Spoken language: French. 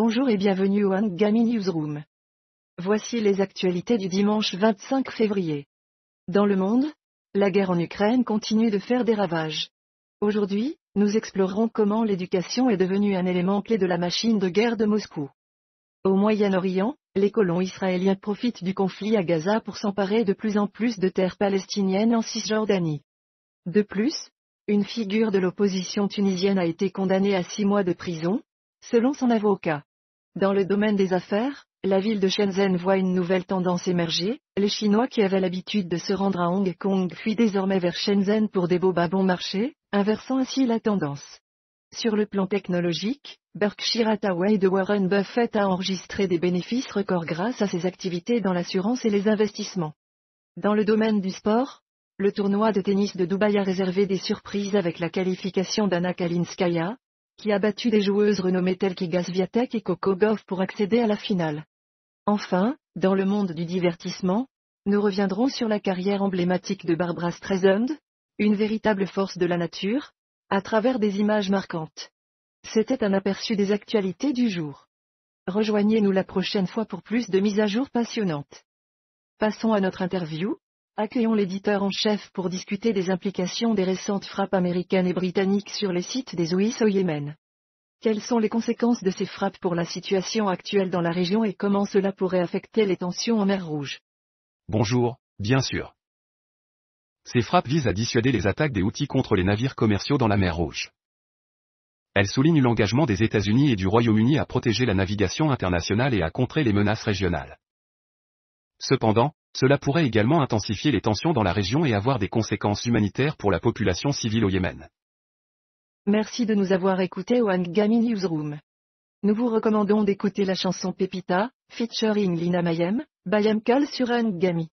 Bonjour et bienvenue au Angami Newsroom. Voici les actualités du dimanche 25 février. Dans le monde, la guerre en Ukraine continue de faire des ravages. Aujourd'hui, nous explorerons comment l'éducation est devenue un élément clé de la machine de guerre de Moscou. Au Moyen-Orient, les colons israéliens profitent du conflit à Gaza pour s'emparer de plus en plus de terres palestiniennes en Cisjordanie. De plus, une figure de l'opposition tunisienne a été condamnée à six mois de prison, selon son avocat. Dans le domaine des affaires, la ville de Shenzhen voit une nouvelle tendance émerger, les Chinois qui avaient l'habitude de se rendre à Hong Kong fuient désormais vers Shenzhen pour des beaux bon marché, inversant ainsi la tendance. Sur le plan technologique, Berkshire Hathaway de Warren Buffett a enregistré des bénéfices records grâce à ses activités dans l'assurance et les investissements. Dans le domaine du sport, le tournoi de tennis de Dubaï a réservé des surprises avec la qualification d'Anna Kalinskaya, qui a battu des joueuses renommées telles qu'Iga Swiatek et Coco pour accéder à la finale. Enfin, dans le monde du divertissement, nous reviendrons sur la carrière emblématique de Barbara Streisand, une véritable force de la nature, à travers des images marquantes. C'était un aperçu des actualités du jour. Rejoignez-nous la prochaine fois pour plus de mises à jour passionnantes. Passons à notre interview, Accueillons l'éditeur en chef pour discuter des implications des récentes frappes américaines et britanniques sur les sites des Ouïs au Yémen. Quelles sont les conséquences de ces frappes pour la situation actuelle dans la région et comment cela pourrait affecter les tensions en mer Rouge? Bonjour, bien sûr. Ces frappes visent à dissuader les attaques des outils contre les navires commerciaux dans la mer Rouge. Elles soulignent l'engagement des États-Unis et du Royaume-Uni à protéger la navigation internationale et à contrer les menaces régionales. Cependant, cela pourrait également intensifier les tensions dans la région et avoir des conséquences humanitaires pour la population civile au Yémen. Merci de nous avoir écoutés au Angami Newsroom. Nous vous recommandons d'écouter la chanson Pepita, featuring Lina Mayem, Bayam Kal sur Angami.